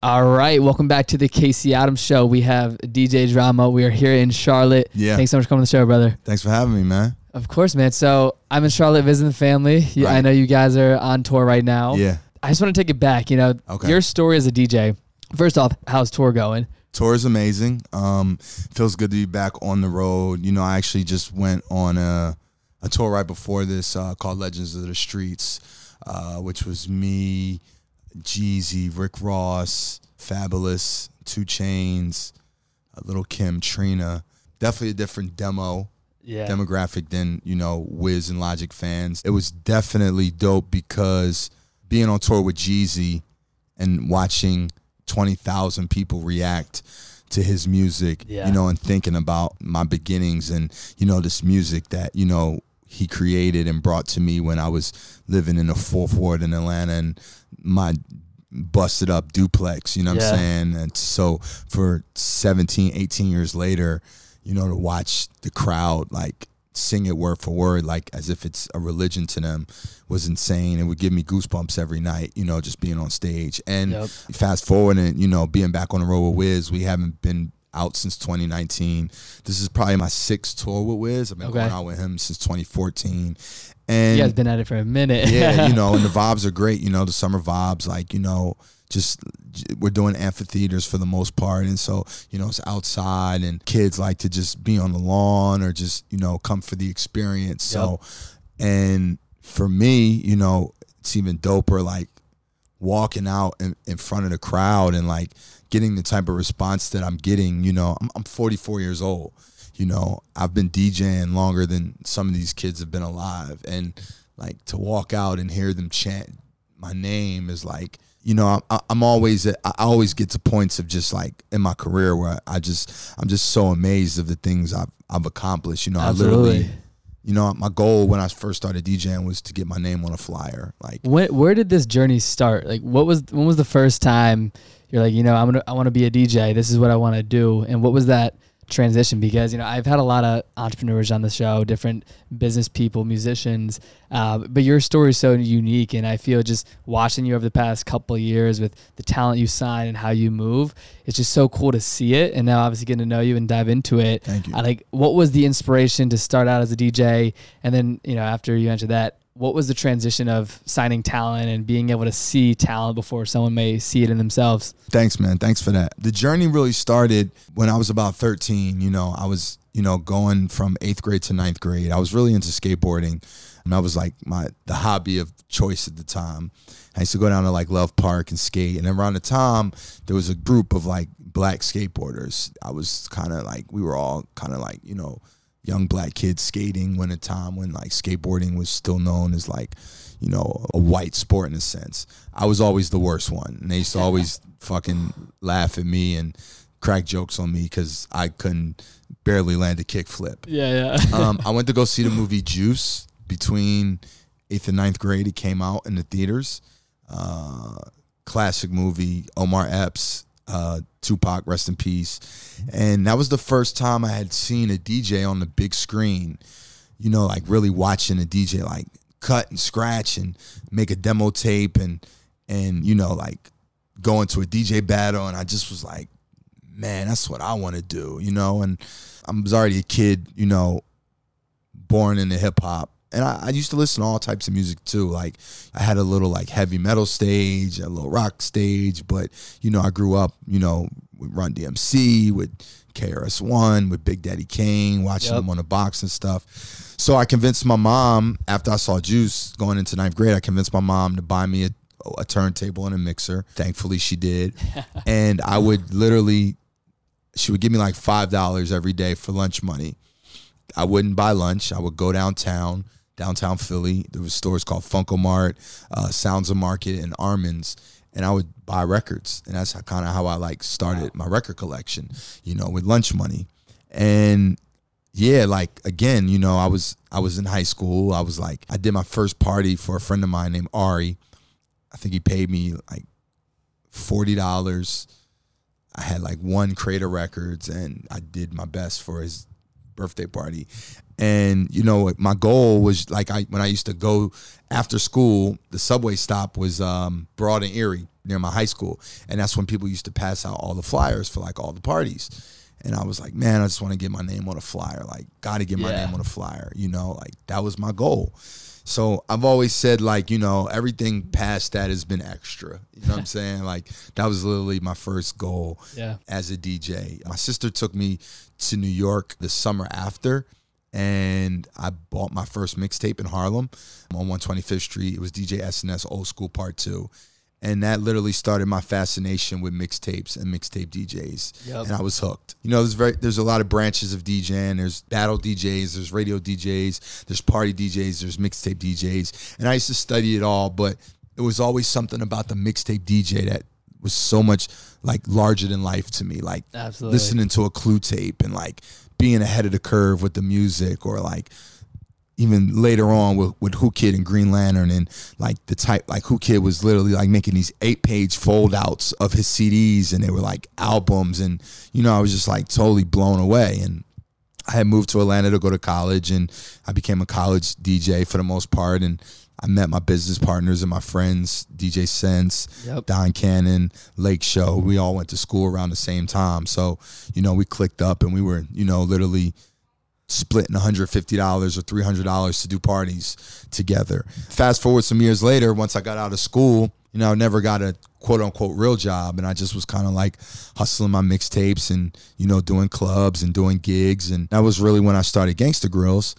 All right, welcome back to the Casey Adams Show. We have DJ Drama. We are here in Charlotte. Yeah. Thanks so much for coming to the show, brother. Thanks for having me, man. Of course, man. So I'm in Charlotte visiting the family. You- I know you guys are on tour right now. Yeah. I just want to take it back. You know, Okay. your story as a DJ. First off, how's tour going? Tour is amazing. Um, feels good to be back on the road. You know, I actually just went on a, a tour right before this uh, called Legends of the Streets, uh, which was me, Jeezy, Rick Ross, Fabolous, 2 Chainz, a Lil' Kim, Trina. Definitely a different demo Yeah. demographic than you know Wiz and Logic fans. It was definitely dope because being on tour with Jeezy and watching twenty thousand people react to his music, Yeah. you know, and thinking about my beginnings and you know this music that you know he created and brought to me when I was living in the fourth ward in Atlanta and my busted up duplex, you know what Yeah. I'm saying? And so for 17, 18 years later, you know, to watch the crowd like sing it word for word, like as if it's a religion to them, was insane. It would give me goosebumps every night, you know, just being on stage. And Yep. fast forward and, you know, being back on the road with Wiz, we haven't been out since 2019. This is probably my sixth tour with Wiz. I've been Okay. going out with him since 2014. You And guys been at it for a minute. yeah, you know, and the vibes are great. You know, the summer vibes, like you know, just we're doing amphitheaters for the most part, and so you know, it's outside, and kids like to just be on the lawn or just you know come for the experience. So, and for me, you know, it's even doper like walking out in, in front of the crowd and like getting the type of response that I'm getting. You know, I'm, I'm 44 years old. You know, I've been DJing longer than some of these kids have been alive, and like to walk out and hear them chant my name is like you know I'm, I'm always I always get to points of just like in my career where I just I'm just so amazed of the things I've I've accomplished you know I literally you know my goal when I first started DJing was to get my name on a flyer like where did this journey start? Like, what was when was the first time you're like, you know, I'm gonna I want to be a DJ. This is what I want to do. And what was that transition? Because you know, I've had a lot of entrepreneurs on the show, different business people, musicians, uh, but your story is so unique. And I feel just watching you over the past couple of years with the talent you sign and how you move, it's just so cool to see it. And now, obviously, getting to know you and dive into it. Thank you. I like, what was the inspiration to start out as a DJ, and then you know, after you answer that, what was the transition of signing talent and being able to see talent before someone may see it in themselves? Thanks, man. Thanks for that. The journey really started when I was about 13. You know, I was, you know, going from eighth grade to ninth grade. I was really into skateboarding. And that was like my the hobby of choice at the time. I used to go down to like Love Park and skate. And around the time, there was a group of like black skateboarders. I was kind of like, we were all kind of like, you know, young black kids skating when a time when like skateboarding was still known as like you know a white sport in a sense. I was always the worst one and they used to always fucking laugh at me and crack jokes on me because i couldn't barely land a kickflip. Yeah, yeah. um, i went to go see the movie juice between eighth and ninth grade. It came out in the theaters. Uh, classic movie omar epps uh, tupac rest in peace. And that was the first time i had seen a dj on the big screen you know like really watching a dj like cut and scratch and make a demo tape and and you know like go into a dj battle. And i just was like man that's what i want to do you know? And i was already a kid you know born into hip hop. And I, I used to listen to all types of music too. Like I had a little like heavy metal stage, a little rock stage, but you know, I grew up, you know, with Run DMC, with KRS One, with Big Daddy Kane, watching Yep. them on the box and stuff. So I convinced my mom after I saw Juice going into ninth grade, I convinced my mom to buy me a, a turntable and a mixer. Thankfully she did. and I would literally she would give me like five dollars every day for lunch money. I wouldn't buy lunch. I would go downtown, downtown Philly. There was stores called Funk-O-Mart, uh, Sounds of Market, and Armin's, and I would buy records. And that's kind of how I like started my record collection, you know, with lunch money. And yeah, like again, you know, I was I was in high school. I was like, I did my first party for a friend of mine named Ari. I think he paid me like forty dollars. I had like one crate of records, and I did my best for his birthday party. And you know, my goal was like I when I used to go after school, the subway stop was um, Broad and Erie near my high school, and that's when people used to pass out all the flyers for like all the parties. And I was like, man, I just want to get my name on a flyer. Like, got to get my Yeah. name on a flyer. You know, like that was my goal. So I've always said like, you know, everything past that has been extra. You know what I'm saying? Like that was literally my first goal Yeah. as a DJ. My sister took me to New York the summer after and I bought my first mixtape in Harlem on 125th Street. It was DJ S&S Old School Part 2. And that literally started my fascination with mixtapes and mixtape DJs. Yep. And I was hooked. You know, there's very there's a lot of branches of DJing. There's battle DJs, there's radio DJs, there's party DJs, there's mixtape DJs. And I used to study it all, but it was always something about the mixtape DJ that was so much like larger than life to me. Like Absolutely. listening to a clue tape and like being ahead of the curve with the music or like even later on with, with Whoo Kid and Green Lantern and like the type like Whoo Kid was literally like making these eight page fold outs of his CDs and they were like albums and you know I was just like totally blown away and I had moved to Atlanta to go to college and I became a college DJ for the most part and I met my business partners and my friends, DJ Sense, Yep. Don Cannon, Lake Show. We all went to school around the same time. So, you know, we clicked up and we were, you know, literally splitting $150 or $300 to do parties together. Fast forward some years later, once I got out of school, you know, I never got a quote unquote real job. And I just was kind of like hustling my mixtapes and, you know, doing clubs and doing gigs. And that was really when I started Gangsta Grillz.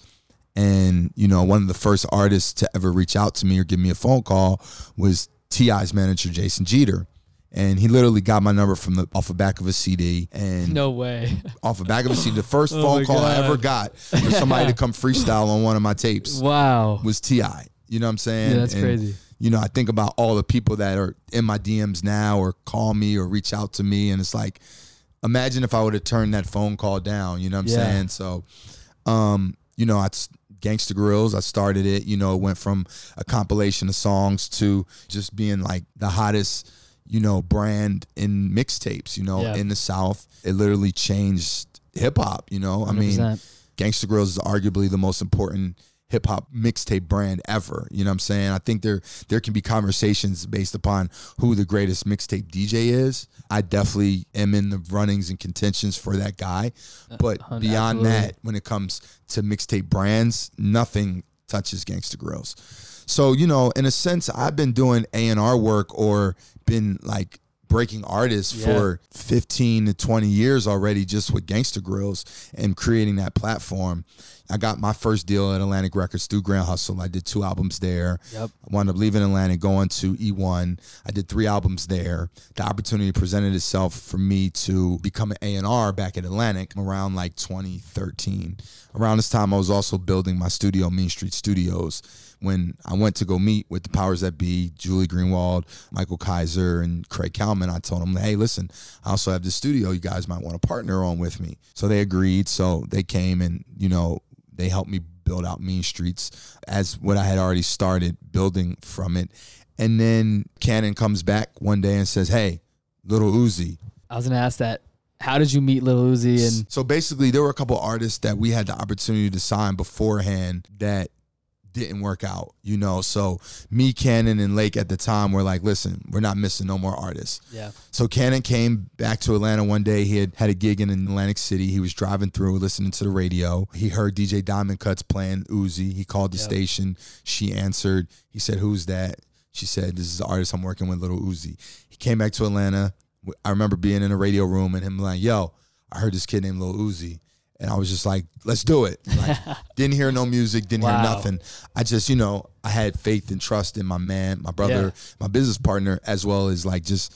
And, you know, one of the first artists to ever reach out to me or give me a phone call was T.I.'s manager, Jason Jeter. And he literally got my number from the off the back of a CD and No way. off the back of a CD. The first Oh phone call I ever got for somebody to come freestyle on one of my tapes wow. was T.I. You know what I'm saying? Yeah, that's And, crazy. You know, I think about all the people that are in my DMs now or call me or reach out to me. And it's like, imagine if I would have turned that phone call down. You know what I'm Yeah. saying? So, um, you know, I Gangsta Grillz. I started it. You know, it went from a compilation of songs to just being like the hottest, you know, brand in mixtapes. You know, Yeah. in the South, it literally changed hip hop. You know, I mean, 100%. Gangsta Grillz is arguably the most important hip hop mixtape brand ever. You know what I'm saying? I think there there can be conversations based upon who the greatest mixtape DJ is. I definitely am in the runnings and contentions for that guy. Uh, but hun- beyond absolutely. that, when it comes to mixtape brands, nothing touches Gangsta Grillz. So, you know, in a sense, I've been doing A&R work or been like breaking artists Yeah. for 15 to 20 years already just with Gangsta Grillz and creating that platform. I got my first deal at Atlantic Records through Grand Hustle. I did two albums there. Yep. I wound up leaving Atlantic, going to E1. I did three albums there. The opportunity presented itself for me to become an A&R back at Atlantic around like 2013. Around this time, I was also building my studio, Mean Street Studios. When I went to go meet with the powers that be, Julie Greenwald, Michael Kyser, and Craig Kalman, I told them, hey, listen, I also have this studio you guys might want to partner on with me. So they agreed. So they came and, you know, they helped me build out Mean Streets as what I had already started building from it. And then Cannon comes back one day and says, Hey, Lil Uzi. I was gonna ask that. How did you meet Lil Uzi and So basically, there were a couple artists that we had the opportunity to sign beforehand that didn't work out, you know. So me, Cannon, and Lake at the time were like, listen, we're not missing no more artists. yeah, So Cannon came back to Atlanta one day. He had had a gig in Atlantic City. He was driving through, listening to the radio. He heard DJ Diamond Kuts playing Uzi. He called the Yep. station. She answered. He said, "Who's that?" She said, "This is the artist I'm working with, Lil Uzi." He came back to Atlanta. I remember being in a radio room and him like, "Yo, I heard this kid named Lil Uzi." And I was just like, let's do it. Like, didn't hear no music, didn't Wow. hear nothing. I just, you know, I had faith and trust in my man, my brother, Yeah. my business partner, as well as like just,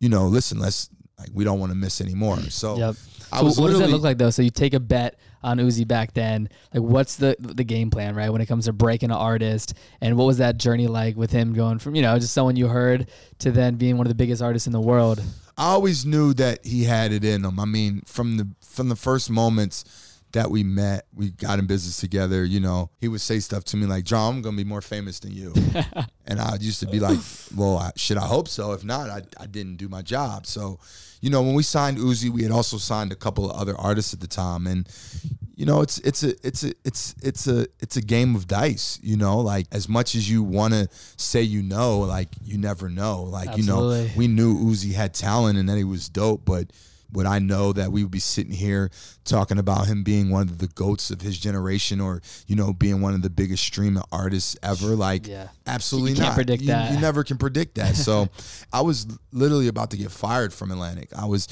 you know, listen, let's like we don't want to miss anymore. So yep. I So was what does that look like though? So you take a bet on Uzi back then. Like, what's the the game plan, right? When it comes to breaking an artist, and what was that journey like with him going from you know just someone you heard to then being one of the biggest artists in the world? I always knew that he had it in him. I mean, from the from the first moments that we met, we got in business together. You know, he would say stuff to me like, "John, I'm gonna be more famous than you," and I used to be like, "Well, I, should I hope so? If not, I, I didn't do my job." So, you know, when we signed Uzi, we had also signed a couple of other artists at the time, and you know, it's it's a it's a it's it's a it's a game of dice. You know, like as much as you want to say you know, like you never know. Like you know, we knew Uzi had talent and that he was dope, but would I know that we would be sitting here talking about him being one of the goats of his generation, or you know, being one of the biggest streaming artists ever? Like, Yeah. absolutely You can't not. predict you, that. You never can predict that. So, I was literally about to get fired from Atlantic. I was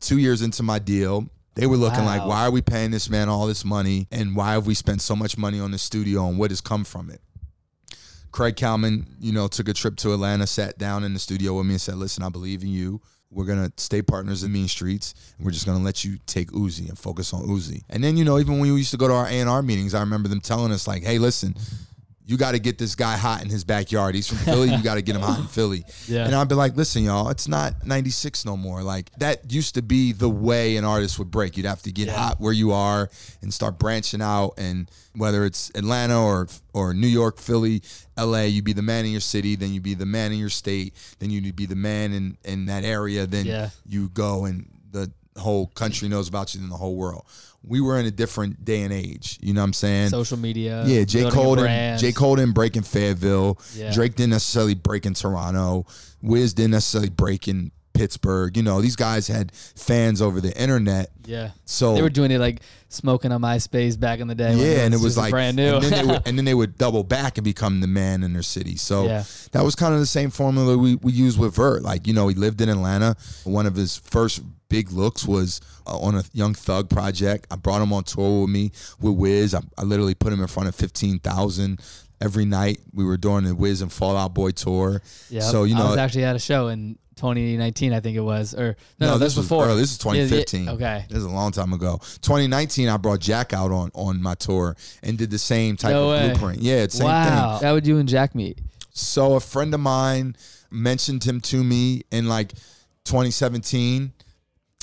two years into my deal. They were looking like, why are we paying this man all this money, and why have we spent so much money on the studio, and what has come from it? Craig Kalman, you know, took a trip to Atlanta, sat down in the studio with me and said, Listen, I believe in you. We're gonna stay partners in Mean Streets, we're just gonna let you take Uzi and focus on Uzi. And then, you know, even when we used to go to our A and R meetings, I remember them telling us like, "Hey, listen, you got to get this guy hot in his backyard. He's from Philly. You got to get him hot in Philly." Yeah. And I'd be like, "Listen, y'all, it's not '96 no more. Like that used to be the way an artist would break. You'd have to get Yeah. hot where you are and start branching out. And whether it's Atlanta or or New York, Philly, L.A., you'd be the man in your city, then you'd be the man in your state, then you'd be the man in in that area, then Yeah. you go and the whole country knows about you than the whole world. We were in a different day and age. You know what I'm saying? Social media. Yeah, J. Cole didn't. J. Cole didn't break in Fayetteville. Yeah. Drake didn't necessarily break in Toronto. Wiz didn't necessarily break in Pittsburgh. You know, these guys had fans over the internet. Yeah. So They were doing it like smoking on MySpace back in the day. yeah, and it was like brand new. And then, they would, and then they would double back and become the man in their city. So Yeah. that was kind of the same formula we, we used with Vert. Like, you know, he lived in Atlanta. One of his first big looks was uh, on a Young Thug project. I brought him on tour with me with Wiz. I, I literally put him in front of 15,000 every night. We were doing the Wiz and Fall Out Boy tour. yeah. So, you know, I was actually at a show in 2019, I think it was, or no, no, no, this was before. early. This is Yeah, yeah, 2015. okay. This is a long time ago. 2019, I brought Jack out on on my tour and did the same type No of way. blueprint. Yeah, same wow. thing. How would you and Jack meet? So a friend of mine mentioned him to me in like 2017.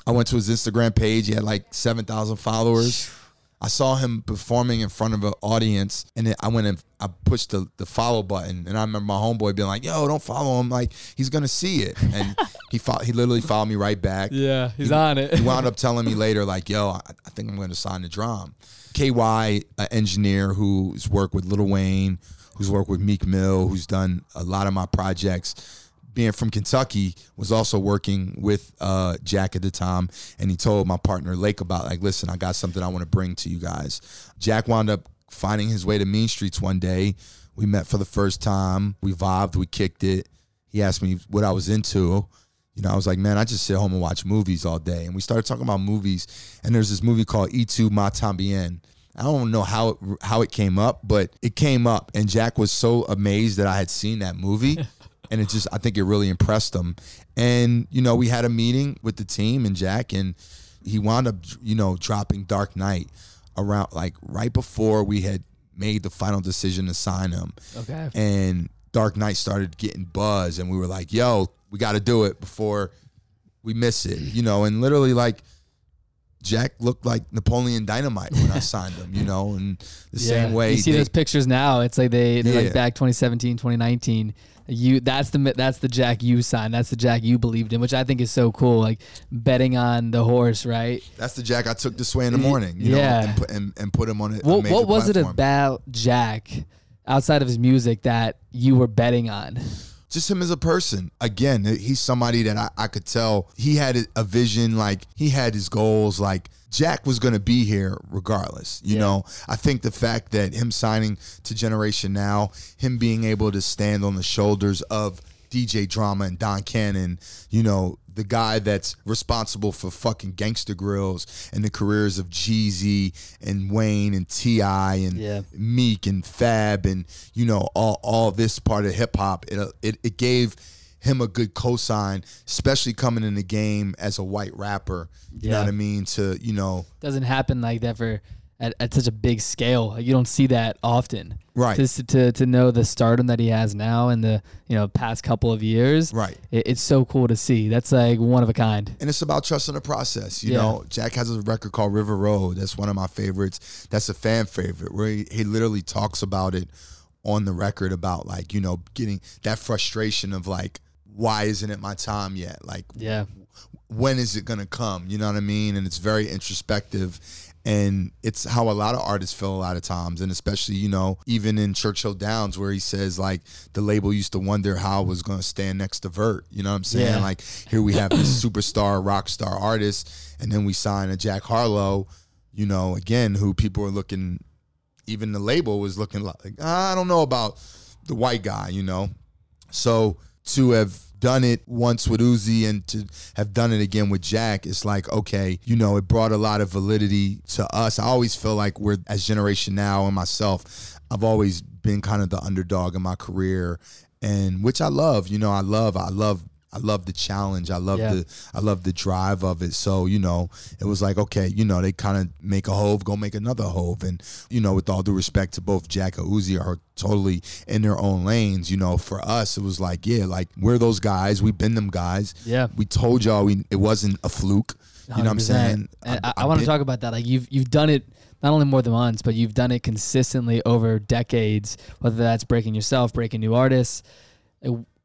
I went to his Instagram page. He had like 7,000 followers. I saw him performing in front of an audience, and then I went and I pushed the, the follow button. And I remember my homeboy being like, "Yo, don't follow him! Like he's gonna see it." And he fo- he literally followed me right back. Yeah, he's on it. He wound up telling me later, like, "Yo, I, I think I'm to sign the drum." KY, an engineer who's worked with Lil Wayne, who's worked with Meek Mill, who's done a lot of my projects. Being from Kentucky, was also working with uh, Jack at the time, and he told my partner Lake about like, listen, I got something I want to bring to you guys. Jack wound up finding his way to Mean Streets one day. We met for the first time. We vibed. We kicked it. He asked me what I was into. You know, I was like, man, I just sit home and watch movies all day. And we started talking about movies. And there's this movie called Y Tu Mamá También. I don't know how it, how it came up, but it came up. And Jack was so amazed that I had seen that movie. and it just, I think it really impressed him. And, you know, we had a meeting with the team and Jack, and he wound up, you know, dropping Dark Knight around like right before we had made the final decision to sign him Okay. and Dark Knight started getting buzz, and we were like, "Yo, we got to do it before we miss it," you know. And literally, like Jack looked like Napoleon Dynamite when I signed him, you know, and the same way. you see they- those pictures now. It's like they they're Yeah. like back 2017, 2019. You that's the that's the Jack you signed. That's the Jack you believed in, which I think is so cool. Like betting on the horse, right? that's the Jack I took to Sway in the morning, you Yeah. know, and put, and, and put him on it. What what was it about Jack outside of his music that you were betting on? Just him as a person. Again, he's somebody that I, I could tell he had a vision, like he had his goals, like Jack was going to be here regardless. You Yeah. know, I think the fact that him signing to Generation Now, him being able to stand on the shoulders of DJ Drama and Don Cannon, you know, the guy that's responsible for fucking Gangsta Grillz and the careers of Jeezy and Wayne and T.I. and Yeah. Meek and Fab and you know all all this part of hip hop. It, it it gave him a good cosign, especially coming in the game as a white rapper. You know what I mean? To you know, Doesn't happen like that for at, at such a big scale. Like, you don't see that often. Right. Just to to know the stardom that he has now in the you know past couple of years. Right. It, it's so cool to see. That's like one of a kind. and it's about trusting the process. You Yeah. know, Jack has a record called River Road. That's one of my favorites. That's a fan favorite where he, he literally talks about it on the record about like you know getting that frustration of like why isn't it my time yet? Like Yeah. when is it going to come? You know what I mean? And it's very introspective. And it's how a lot of artists feel a lot of times. And especially, you know, even in Churchill Downs, where he says, like, the label used to wonder how I was going to stand next to Vert. You know what I'm saying? Yeah. Like, here we have this superstar, rock star artist, and then we sign a Jack Harlow, you know, again, who people are looking, even the label was looking like, ah, I don't know about the white guy, you know? So to have done it once with Uzi and to have done it again with Jack, it's like, okay, you know, it brought a lot of validity to us. I always feel like we're, as Generation Now and myself, I've always been kind of the underdog in my career. And which I love, you know, I love, I love I love the challenge. I love Yeah. the I love the drive of it. So you know, it was like okay, you know, they kind of make a Hov, go make another Hov, and you know, with all due respect to both Jack and Uzi, are totally in their own lanes. You know, for us, it was like yeah, like we're those guys. We've been them guys. Yeah. we told y'all we it wasn't a fluke. You know what I'm saying? And I, I've want to talk about that. Like you've you've done it not only more than once, but you've done it consistently over decades. Whether that's breaking yourself, breaking new artists.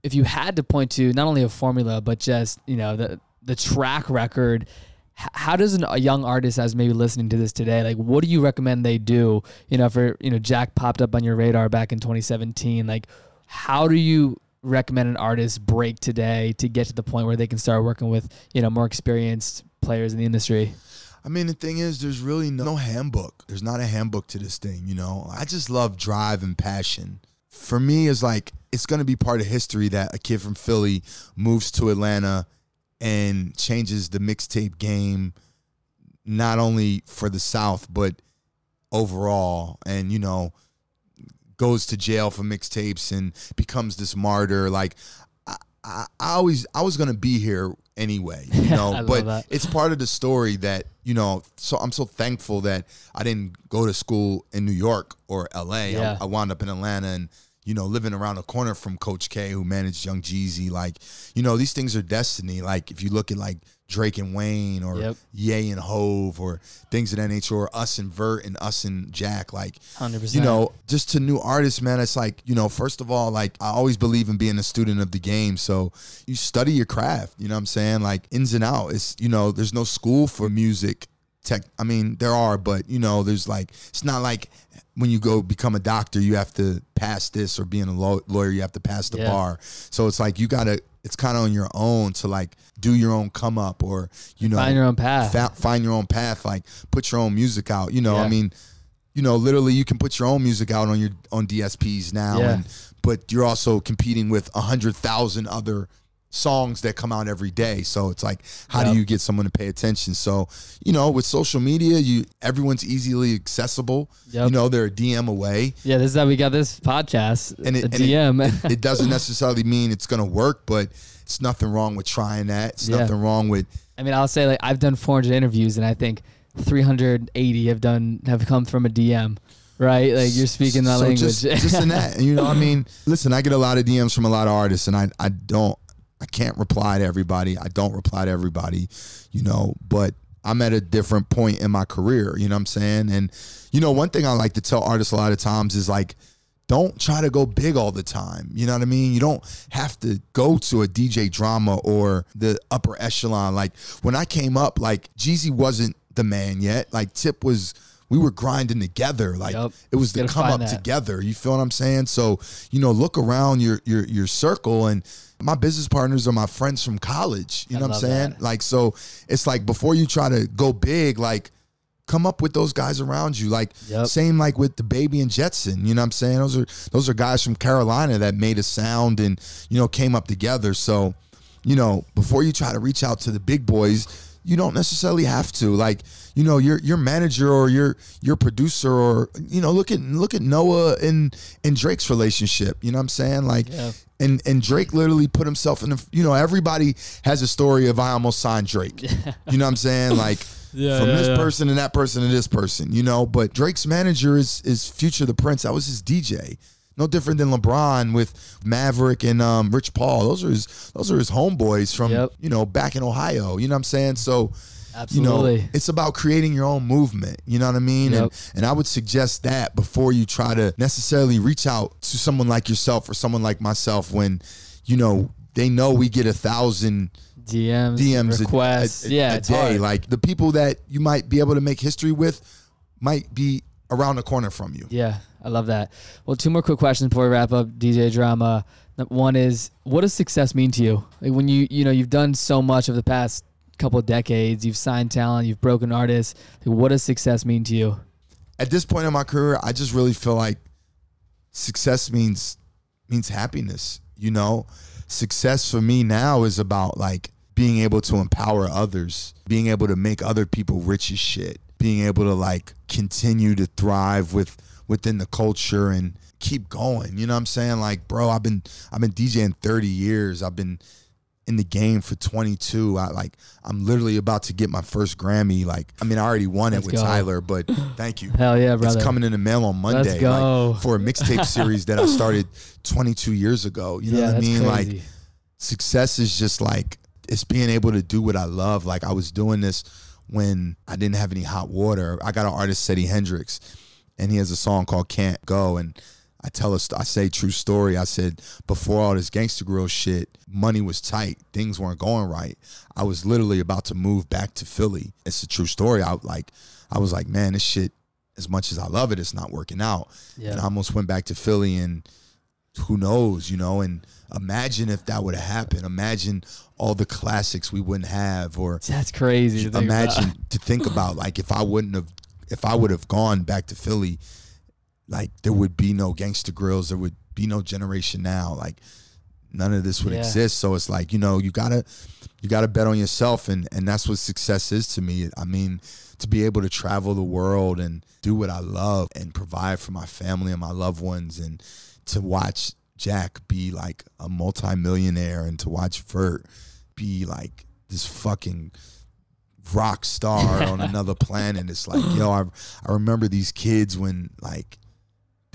If you had to point to not only a formula, but just you know the the track record. How does an, a young artist as maybe listening to this today, like, what do you recommend they do? You know, for you know, Jack popped up on your radar back in 2017. Like, how do you recommend an artist break today to get to the point where they can start working with you know more experienced players in the industry? I mean, the thing is, there's really no handbook. There's not a handbook to this thing, you know? I just love drive and passion. For me, it's like, it's going to be part of history that a kid from Philly moves to Atlanta and changes the mixtape game, not only for the South, but overall. And, you know, goes to jail for mixtapes and becomes this martyr. Like, I, I, I always, I was to be here anyway, you know, but it's part of the story that you know so i'm so thankful that i didn't go to school in new york or la Yeah. I, I wound up in atlanta and you know living around the corner from coach k who managed young jeezy. Like you know these things are destiny. Like if you look at like drake and wayne or Yep. Ye and Hov or things of that nature or us and vert and us and jack like 100%. you know just to new artists man it's like you know first of all like i always believe in being a student of the game so you study your craft you know what i'm saying like ins and out it's you know there's no school for music tech i mean there are but you know there's like it's not like when you go become a doctor you have to pass this or being a law- lawyer you have to pass the Yeah. bar so it's like you gotta it's kind of on your own to like do your own come up or you know Find your own path. fa- find your own path like put your own music out you know i mean you know literally you can put your own music out on your on dsps now Yeah. and but you're also competing with a hundred thousand other songs that come out every day so it's like how Yep. do you get someone to pay attention so you know with social media you everyone's easily accessible Yep. you know they're a dm away yeah, this is how we got this podcast. and it, a and it- DM. it, it doesn't necessarily mean it's going to work but it's nothing wrong with trying that it's Yeah. nothing wrong with I mean, I'll say like I've done 400 interviews, and I think 380 have done have come from a DM. Right, like you're speaking that so language. Just, just in that, you know, I mean, listen, I get a lot of DMs from a lot of artists, and I, I don't, I can't reply to everybody. I don't reply to everybody, you know, but I'm at a different point in my career. You know what I'm saying? And you know, one thing I like to tell artists a lot of times is like, don't try to go big all the time. You know what I mean? You don't have to go to a DJ drama or the upper echelon. Like when I came up, like Jeezy wasn't the man yet. Like Tip was. We were grinding together. Like Yup. it was the come up that. together. You feel what I'm saying? So, you know, look around your your your circle and my business partners are my friends from college. You I know what I'm saying? that. Like so it's like before you try to go big, like come up with those guys around you. Like Yep. same like with DaBaby and Jetson. You know what I'm saying? Those are those are guys from Carolina that made a sound and, you know, came up together. So, you know, before you try to reach out to the big boys, you don't necessarily have to. Like, you know, your your manager or your your producer or you know, look at look at Noah and and Drake's relationship. You know what I'm saying? Like Yeah. and and Drake literally put himself in the you know, everybody has a story of I almost signed Drake. You know what I'm saying? Like Yeah, from yeah, this yeah. person and that person and this person, you know. But Drake's manager is is Future the Prince. That was his DJ. No different than LeBron with Maverick and um, Rich Paul. Those are his those are his homeboys from Yep. you know back in Ohio. You know what I'm saying? So Absolutely. you know it's about creating your own movement. You know what I mean? Yep. And and I would suggest that before you try to necessarily reach out to someone like yourself or someone like myself when you know they know we get a thousand DMs, DMs requests. a, a, yeah, a day. hard. Like the people that you might be able to make history with might be around the corner from you. Yeah, I love that. Well, two more quick questions before we wrap up DJ drama. One is, what does success mean to you? Like when you you know you've done so much of the past couple of decades, you've signed talent, you've broken artists. What does success mean to you? At this point in my career, I just really feel like success means means happiness. You know, success for me now is about like being able to empower others, being able to make other people rich as shit, being able to like continue to thrive with within the culture and keep going. You know what I'm saying? Like, bro, I've been I've been DJing 30 years. I've been in the game for 22. I like I'm literally about to get my first Grammy. Like, I mean, I already won Let's it with go. Tyler, but thank you. Hell yeah, brother. It's coming in the mail on Monday. Let's go. Like, for a mixtape series that I started 22 years ago. You know yeah, what I mean? crazy. Like success is just like it's being able to do what I love. Like I was doing this when I didn't have any hot water. I got an artist, Seti Hendrix, and he has a song called "Can't Go." And I tell us, I say true story. I said before all this gangster grill shit, money was tight, things weren't going right. I was literally about to move back to Philly. It's a true story. I like, I was like, man, this shit. As much as I love it, it's not working out. Yeah. And I almost went back to Philly and who knows, you know, and imagine if that would have happened. Imagine all the classics we wouldn't have or that's crazy. To imagine about. to think about like if I wouldn't have if I would have gone back to Philly, like there would be no gangster grills, there would be no generation now. Like none of this would Yeah. exist. So it's like, you know, you gotta you gotta bet on yourself and and that's what success is to me. I mean, to be able to travel the world and do what I love and provide for my family and my loved ones and to watch Jack be like a multimillionaire and to watch Vert be like this fucking rock star on another planet. It's like, yo, I, I remember these kids when like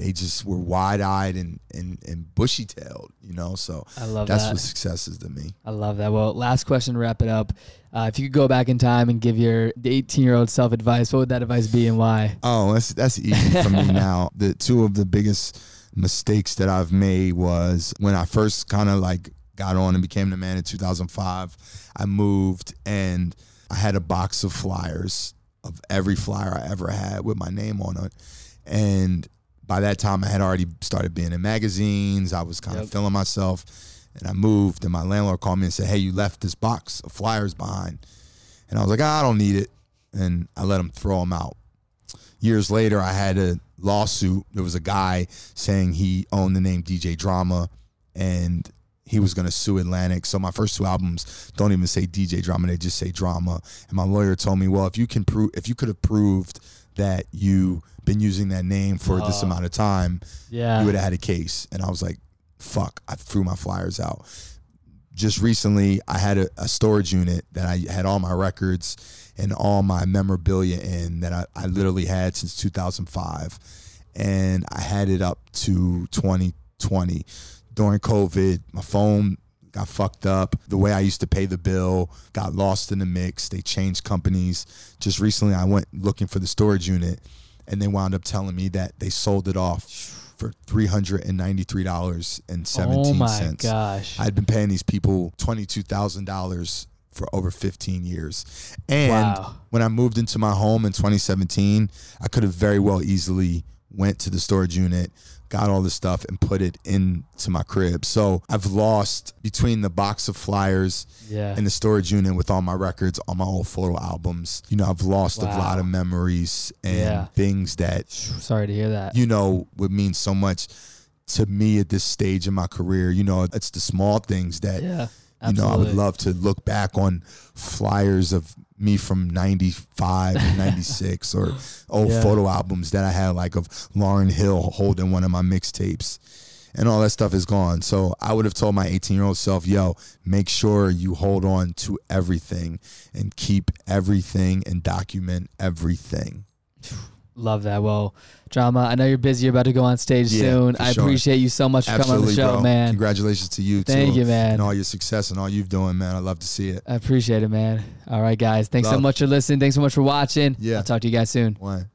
they just were wide eyed and, and, and bushy tailed, you know? So I love that's that. what success is to me. I love that. Well, last question to wrap it up. Uh, if you could go back in time and give your 18 year old self advice, what would that advice be and why? Oh, that's that's easy for me now. The two of the biggest mistakes that I've made was when I first kind of like got on and became the man in 2005. I moved and I had a box of flyers of every flyer I ever had with my name on it, and by that time I had already started being in magazines. I was kind of Yep. feeling myself, and I moved. And my landlord called me and said, "Hey, you left this box of flyers behind," and I was like, "Ah, "I don't need it," and I let him throw them out years later i had a lawsuit there was a guy saying he owned the name dj drama and he was going to sue atlantic so my first two albums don't even say dj drama they just say drama and my lawyer told me well if you can prove if you could have proved that you've been using that name for this Oh. amount of time Yeah. you would have had a case and i was like fuck i threw my flyers out just recently i had a, a storage unit that i had all my records and all my memorabilia in that I, I literally had since 2005 and i had it up to 2020 during covid my phone got fucked up the way i used to pay the bill got lost in the mix they changed companies just recently i went looking for the storage unit and they wound up telling me that they sold it off for three hundred and ninety three dollars and seventeen oh seventeen my cents. gosh. I'd been paying these people twenty two thousand dollars for over fifteen years, and Wow. when I moved into my home in twenty seventeen, I could have very well easily went to the storage unit, got all this stuff, and put it into my crib. So I've lost between the box of flyers yeah. in the storage unit with all my records, all my old photo albums. You know, I've lost a lot of memories and Yeah. things that Sorry to hear that. you know would mean so much to me at this stage in my career. You know, it's the small things that yeah. you know I would love to look back on flyers of me from 95 and 96 or old Yeah. photo albums that I had like of Lauryn Hill holding one of my mixtapes and all that stuff is gone. So I would have told my 18 year old self, yo, make sure you hold on to everything and keep everything and document everything. Love that. Well, drama. I know you're busy. You're about to go on stage Yeah, soon. I sure. appreciate you so much for coming on the show, bro. man. Congratulations to you Thank too. you, man. And all your success and all you've doing, man. I love to see it. I appreciate it, man. All right, guys. Thanks so much for listening. Thanks so much for watching. Yeah. I'll talk to you guys soon. One.